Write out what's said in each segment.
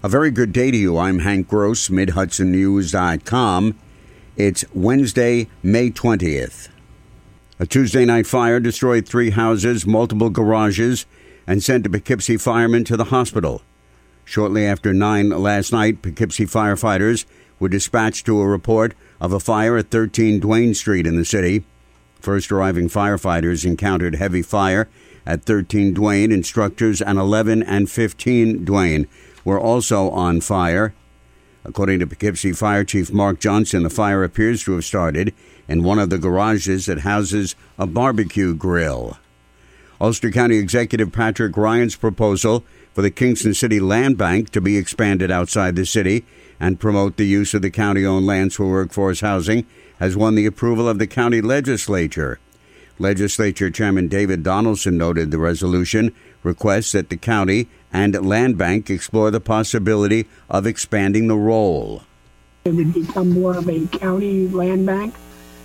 A very good day to you. I'm Hank Gross, MidHudsonNews.com. It's Wednesday, May 20th. A Tuesday night fire destroyed three houses, multiple garages, and sent a Poughkeepsie fireman to the hospital. Shortly after 9 last night, Poughkeepsie firefighters were dispatched to a report of a fire at 13 Duane Street in the city. First arriving firefighters encountered heavy fire at 13 Duane. Instructors and 11 and 15 Duane were also on fire. According to Poughkeepsie Fire Chief Mark Johnson, the fire appears to have started in one of the garages that houses a barbecue grill. Ulster County Executive Patrick Ryan's proposal for the Kingston City Land Bank to be expanded outside the city and promote the use of the county owned lands for workforce housing has won the approval of the county legislature. Legislature Chairman David Donaldson noted the resolution requests that the county and land bank explore the possibility of expanding the role. It would become more of a county land bank,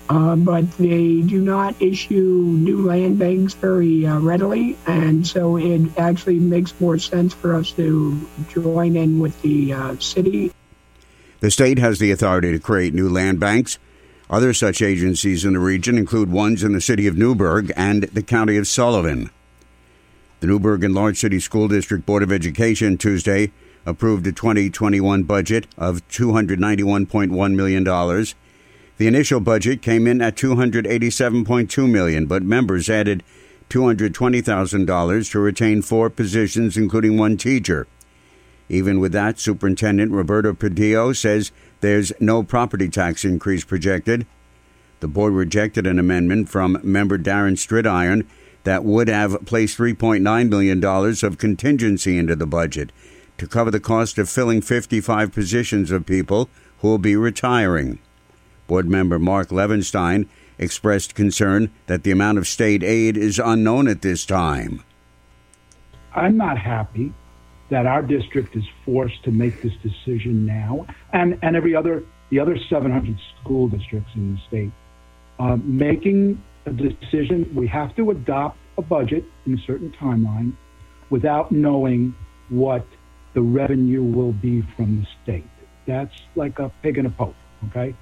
uh, but they do not issue new land banks very uh, readily, and so it actually makes more sense for us to join in with the uh, city. The state has the authority to create new land banks. Other such agencies in the region include ones in the city of Newburgh and the county of Sullivan. The Newburgh Enlarged City School District Board of Education Tuesday approved a 2021 budget of $291.1 million. The initial budget came in at 287.2 million, but members added $220,000 to retain four positions, including one teacher. Even with that, Superintendent Roberto Padilla says there's no property tax increase projected. The board rejected an amendment from member Darren Stridiron that would have placed $3.9 million of contingency into the budget to cover the cost of filling 55 positions of people who will be retiring. Board member Mark Levenstein expressed concern that the amount of state aid is unknown at this time. I'm not happy that our district is forced to make this decision now, and, and every other the other 700 school districts in the state, uh, making a decision. We have to adopt a budget in a certain timeline without knowing what the revenue will be from the state. That's like a pig in a poke. Okay,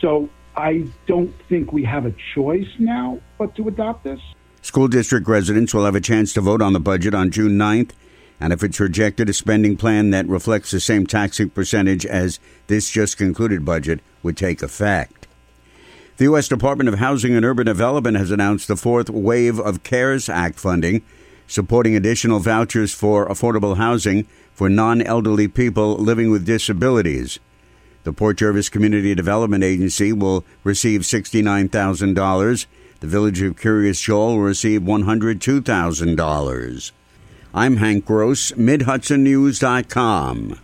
so I don't think we have a choice now but to adopt this. School district residents will have a chance to vote on the budget on June 9th and if it's rejected, a spending plan that reflects the same taxing percentage as this just concluded budget would take effect. The U.S. Department of Housing and Urban Development has announced the fourth wave of CARES Act funding, supporting additional vouchers for affordable housing for non elderly people living with disabilities. The Port Jervis Community Development Agency will receive $69,000. The Village of Kiryas Joel will receive $102,000. I'm Hank Gross, MidHudsonNews.com.